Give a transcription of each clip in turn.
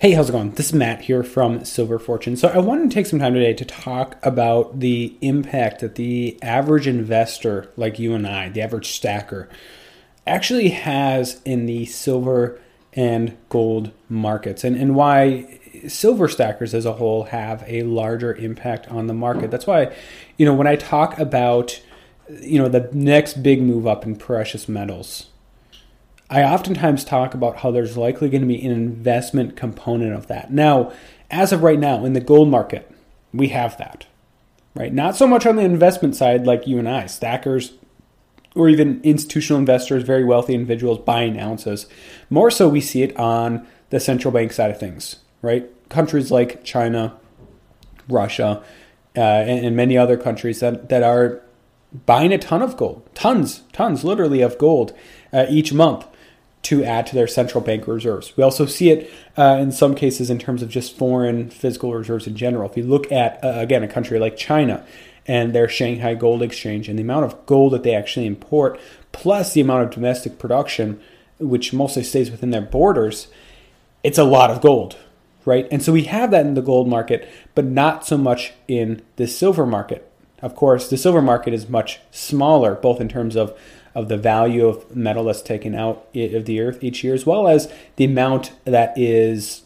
Hey, how's it going? This is Matt here from Silver Fortune. So, I wanted to take some time today to talk about the impact that the average investor, like you and I, the average stacker, actually has in the silver and gold markets and, and why silver stackers as a whole have a larger impact on the market. That's why, you know, when I talk about, you know, the next big move up in precious metals, I oftentimes talk about how there's likely going to be an investment component of that. Now, as of right now, in the gold market, we have that, right? Not so much on the investment side like you and I, stackers, or even institutional investors, very wealthy individuals buying ounces. More so, we see it on the central bank side of things, right? Countries like China, Russia, uh, and, and many other countries that, that are buying a ton of gold, tons, tons, literally, of gold uh, each month to add to their central bank reserves. We also see it uh, in some cases in terms of just foreign physical reserves in general. If you look at, uh, again, a country like China and their Shanghai Gold Exchange and the amount of gold that they actually import, plus the amount of domestic production, which mostly stays within their borders, it's a lot of gold, right? And so we have that in the gold market, but not so much in the silver market. Of course, the silver market is much smaller, both in terms of of the value of metal that's taken out of the earth each year, as well as the amount that is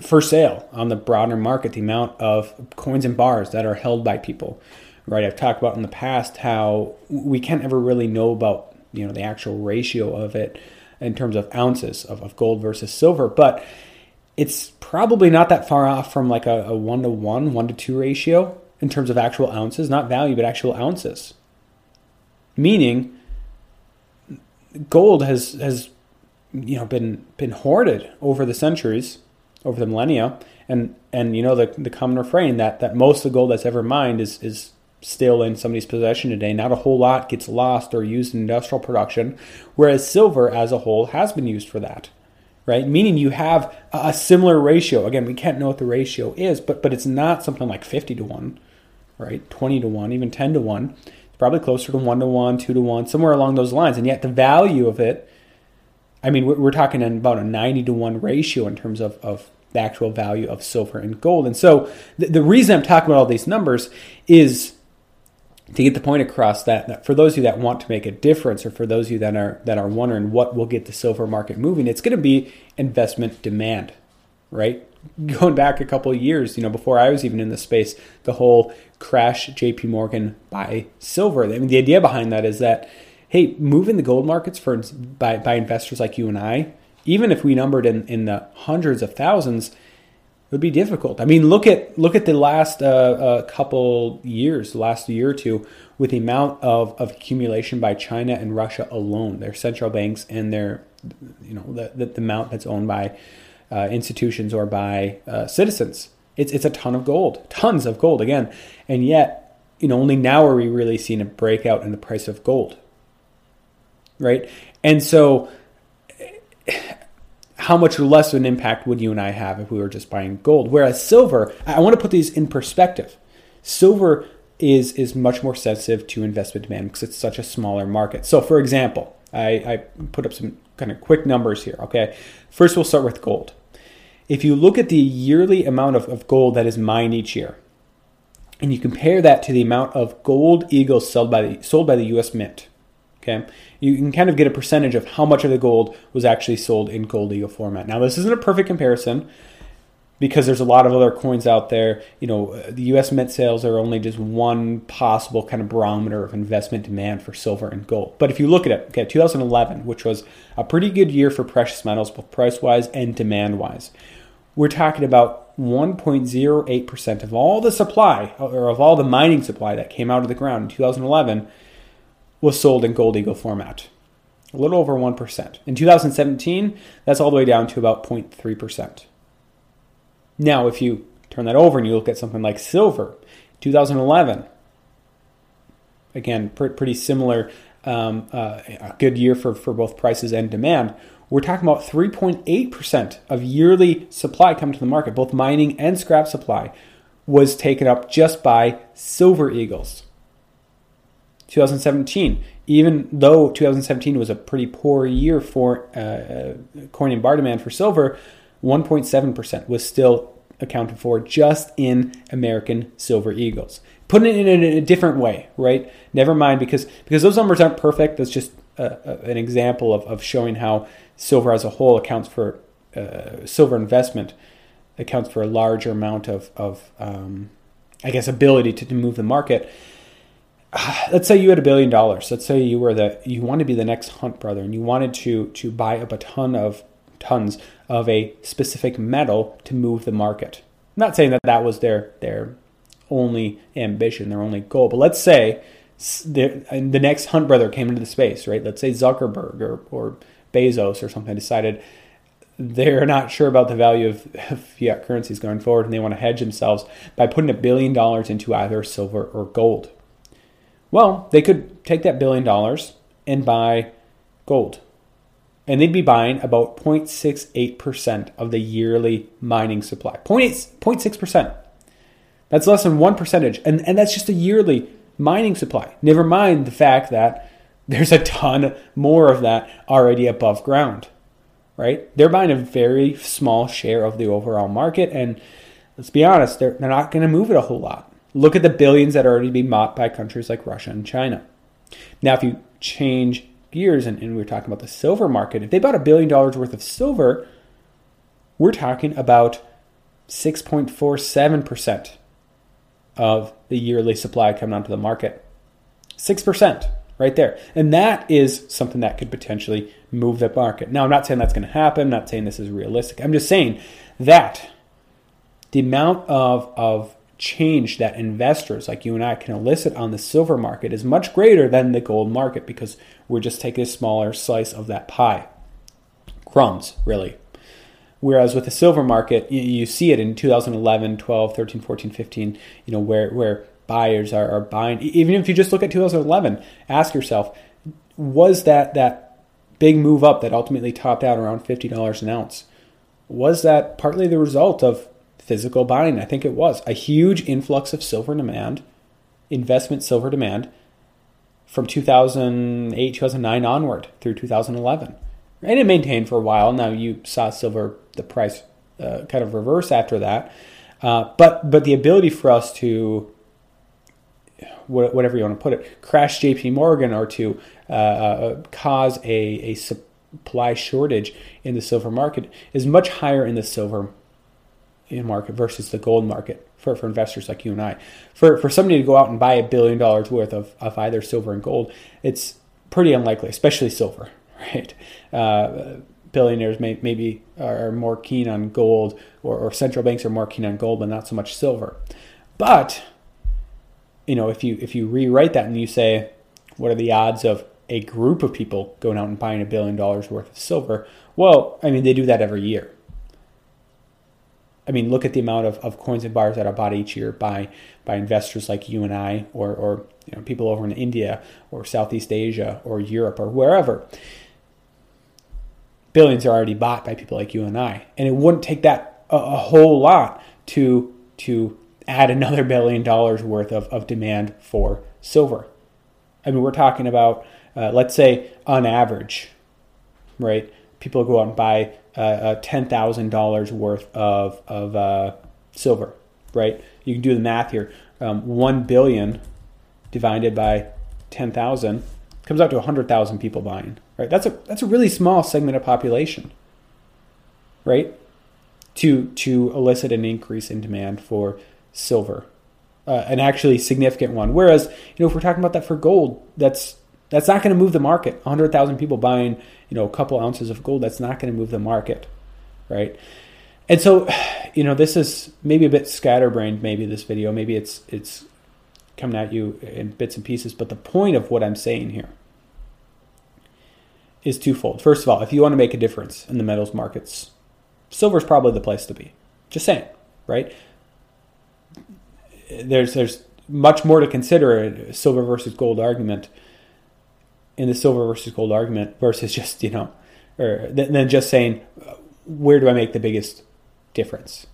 for sale on the broader market, the amount of coins and bars that are held by people. Right, I've talked about in the past how we can't ever really know about you know the actual ratio of it in terms of ounces of, of gold versus silver, but it's probably not that far off from like a, a one to one, one to two ratio in terms of actual ounces, not value, but actual ounces. Meaning, gold has has you know been been hoarded over the centuries, over the millennia, and and you know the the common refrain that that most of the gold that's ever mined is is still in somebody's possession today. Not a whole lot gets lost or used in industrial production, whereas silver as a whole has been used for that. Right? Meaning you have a similar ratio. Again, we can't know what the ratio is, but but it's not something like 50 to 1, right? 20 to 1, even 10 to 1 probably closer to one to one, two to one, somewhere along those lines. And yet the value of it, I mean, we're, we're talking about a 90 to one ratio in terms of, of the actual value of silver and gold. And so the, the reason I'm talking about all these numbers is to get the point across that, that, for those of you that want to make a difference or for those of you that are that are wondering what will get the silver market moving it's going to be investment demand right going back a couple of years, you know, before I was even in the space, the whole crash JP Morgan buy silver. I mean, the idea behind that is that, hey, moving the gold markets for by, by investors like you and I, even if we numbered in, in the hundreds of thousands, would be difficult. I mean, look at look at the last uh, uh, couple years, the last year or two, with the amount of, of accumulation by China and Russia alone, their central banks and their, you know, the, the, the amount that's owned by uh, institutions or by uh, citizens. It's, it's a ton of gold, tons of gold again. And yet, you know, only now are we really seeing a breakout in the price of gold. Right? And so, how much less of an impact would you and I have if we were just buying gold? Whereas silver, I want to put these in perspective. Silver is is much more sensitive to investment demand because it's such a smaller market. So, for example, I, I put up some kind of quick numbers here. Okay, first we'll start with gold. If you look at the yearly amount of, of gold that is mined each year, and you compare that to the amount of gold eagles sold by the sold by the U.S. Mint, okay, you can kind of get a percentage of how much of the gold was actually sold in gold eagle format. Now, this isn't a perfect comparison because there's a lot of other coins out there. You know, the U.S. Mint sales are only just one possible kind of barometer of investment demand for silver and gold. But if you look at it, okay, 2011, which was a pretty good year for precious metals, both price wise and demand wise, we're talking about 1.08% of all the supply, or of all the mining supply that came out of the ground in 2011, was sold in gold eagle format. a little over 1%. In 2017, that's all the way down to about 0.3%. Now, if you turn that over and you look at something like silver, 2011, again, pretty similar, um, uh, a good year for, for both prices and demand. We're talking about 3.8% of yearly supply coming to the market, both mining and scrap supply, was taken up just by silver eagles. 2017, even though 2017 was a pretty poor year for uh, uh, coin and bar demand for silver, 1.7% was still accounted for just in American silver eagles. Putting it in a, different way, right? Never mind because because those numbers aren't perfect. That's just a, a, an example of, of showing how silver as a whole accounts for uh, silver investment accounts for a larger amount of, of um, I guess, ability to, to move the market. let's say you had a billion dollars. Let's say you were the you want to be the next Hunt brother, and you wanted to to buy up a ton of tons of a specific metal to move the market. I'm not saying that that was their their only ambition, their only goal, but let's say the, the next Hunt brother came into the space, right? Let's say Zuckerberg or, or Bezos or something decided they're not sure about the value of fiat currencies going forward and they want to hedge themselves by putting a billion dollars into either silver or gold. Well, they could take that billion dollars and buy gold. And they'd be buying about 0.68% of the yearly mining supply. 0.6%. That's less than 1 percentage. And, and that's just a yearly mining supply. Never mind the fact that there's a ton more of that already above ground, right? They're buying a very small share of the overall market. And let's be honest, they're, they're not going to move it a whole lot. Look at the billions that are already being bought by countries like Russia and China. Now, if you change gears and, and we are talking about the silver market, if they bought a billion dollars worth of silver, we're talking about 6.47% of the yearly supply coming onto the market. 6% right there. And that is something that could potentially move the market. Now, I'm not saying that's going to happen. I'm not saying this is realistic. I'm just saying that the amount of, of change that investors like you and I can elicit on the silver market is much greater than the gold market because we're just taking a smaller slice of that pie. Crumbs, really. Whereas with the silver market, you, see it in 2011, 12, 13, 14, 15, you know, where, where buyers are, are buying. Even if you just look at 2011, ask yourself, was that, that big move up that ultimately topped out around $50 an ounce? Was that partly the result of physical buying. I think it was a huge influx of silver demand, investment silver demand from 2008, 2009 onward through 2011. And it maintained for a while. Now you saw silver, the price uh, kind of reverse after that. Uh, but but the ability for us to whatever you want to put it, crash J.P. Morgan or to uh, uh, cause a, a supply shortage in the silver market is much higher in the silver market versus the gold market for, for investors like you and I. For, for somebody to go out and buy a billion dollars worth of, of either silver and gold, it's pretty unlikely, especially silver, right? Uh, billionaires may, maybe are more keen on gold, or, or central banks are more keen on gold, but not so much silver. But you know, if you if you rewrite that and you say, what are the odds of a group of people going out and buying a billion dollars worth of silver? Well, I mean, they do that every year. I mean, look at the amount of, of coins and bars that are bought each year by by investors like you and I, or or you know, people over in India or Southeast Asia or Europe or wherever. Billions are already bought by people like you and I, and it wouldn't take that a, a whole lot to to add another billion dollars worth of, of demand for silver. I mean, we're talking about uh, let's say on average, right? People go out and buy uh, uh, ten thousand dollars worth of of uh, silver, right? You can do the math here. Um, One billion divided by ten thousand comes out to hundred thousand people buying, right? That's a that's a really small segment of population, right? To to elicit an increase in demand for silver, uh, an actually significant one. Whereas, you know, if we're talking about that for gold, that's that's not going to move the market. 100,000 people buying, you know, a couple ounces of gold, that's not going to move the market, right? And so, you know, this is maybe a bit scatterbrained maybe this video, maybe it's it's coming at you in bits and pieces, but the point of what I'm saying here is twofold. First of all, if you want to make a difference in the metals markets, silver is probably the place to be. Just saying, right? There's there's much more to consider a silver versus gold argument in the silver versus gold argument versus just you know, or than just saying where do I make the biggest difference,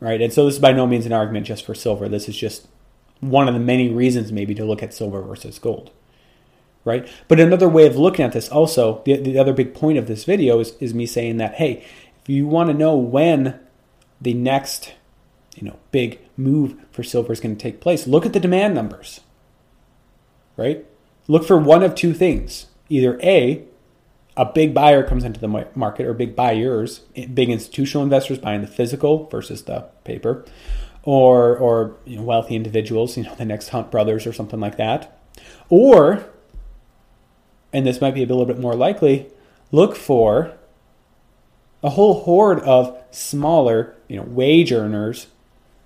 right? And so this is by no means an argument just for silver. This is just one of the many reasons maybe to look at silver versus gold right? But another way of looking at this also, the, the other big point of this video is, is me saying that, hey, if you want to know when the next, you know, big move for silver is going to take place, look at the demand numbers, right? Look for one of two things. Either A, a big buyer comes into the market or big buyers, big institutional investors buying the physical versus the paper, or or you know, wealthy individuals, you know, the next Hunt brothers or something like that, or and this might be a little bit more likely, look for a whole horde of smaller, you know, wage earners,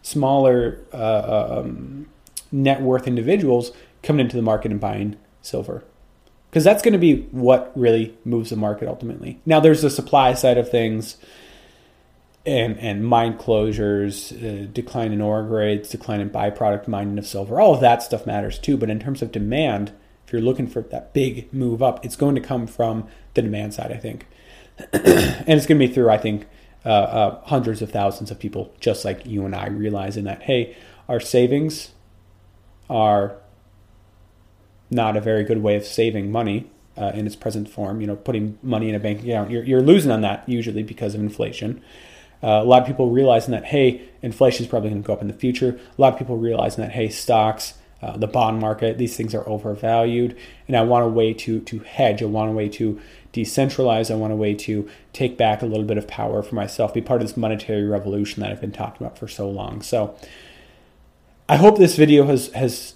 smaller uh, um, net worth individuals coming into the market and buying silver. Because that's going to be what really moves the market ultimately. Now, there's the supply side of things and, and mine closures, uh, decline in ore grades, decline in byproduct mining of silver. All of that stuff matters too. But in terms of demand, if you're looking for that big move up, it's going to come from the demand side, I think. and it's going to be through, I think, uh, uh, hundreds of thousands of people just like you and I realizing that, hey, our savings are not a very good way of saving money uh, in its present form. You know, putting money in a bank account, you're, you're losing on that usually because of inflation. Uh, a lot of people realizing that, hey, inflation is probably going to go up in the future. A lot of people realizing that, hey, stocks uh, the bond market. These things are overvalued, and I want a way to to hedge. I want a way to decentralize. I want a way to take back a little bit of power for myself, be part of this monetary revolution that I've been talking about for so long. So, I hope this video has has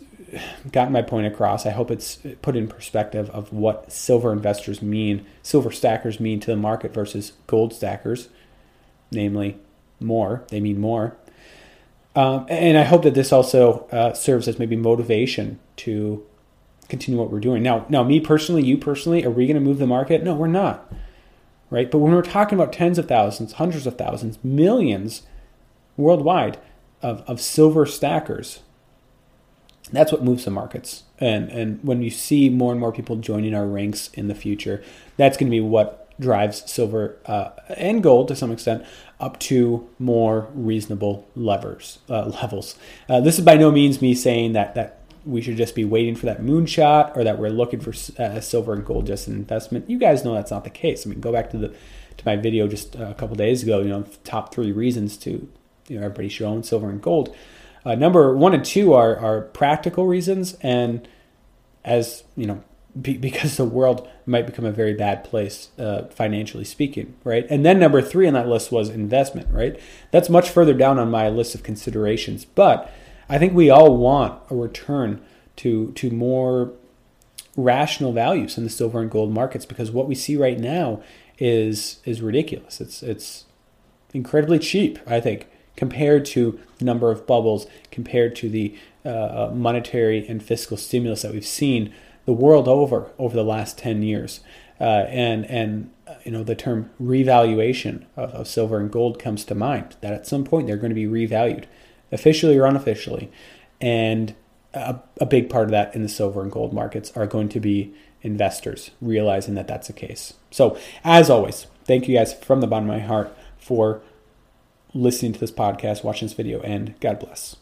gotten my point across. I hope it's put in perspective of what silver investors mean, silver stackers mean to the market versus gold stackers, namely more. They mean more. Um, and I hope that this also uh, serves as maybe motivation to continue what we're doing. Now, now, me personally, you personally, are we going to move the market? No, we're not. Right? But when we're talking about tens of thousands, hundreds of thousands, millions worldwide of, of silver stackers, that's what moves the markets. And and when you see more and more people joining our ranks in the future, that's going to be what drives silver uh, and gold to some extent up to more reasonable levers uh, levels. Uh, this is by no means me saying that that we should just be waiting for that moonshot or that we're looking for uh, silver and gold just an investment. You guys know that's not the case. I mean, go back to the to my video just a couple days ago. You know, top three reasons to you know everybody should own silver and gold. Uh, number one and two are are practical reasons, and as you know, be, because the world might become a very bad place uh, financially speaking, right? And then number three on that list was investment, right? That's much further down on my list of considerations, but I think we all want a return to to more rational values in the silver and gold markets because what we see right now is is ridiculous. It's it's incredibly cheap, I think, compared to the number of bubbles, compared to the uh, uh monetary and fiscal stimulus that we've seen the world over over the last 10 years. Uh, and and uh, you know the term revaluation of, of, silver and gold comes to mind that at some point they're going to be revalued officially or unofficially and a, a big part of that in the silver and gold markets are going to be investors realizing that that's the case so as always thank you guys from the bottom of my heart for listening to this podcast watching this video and god bless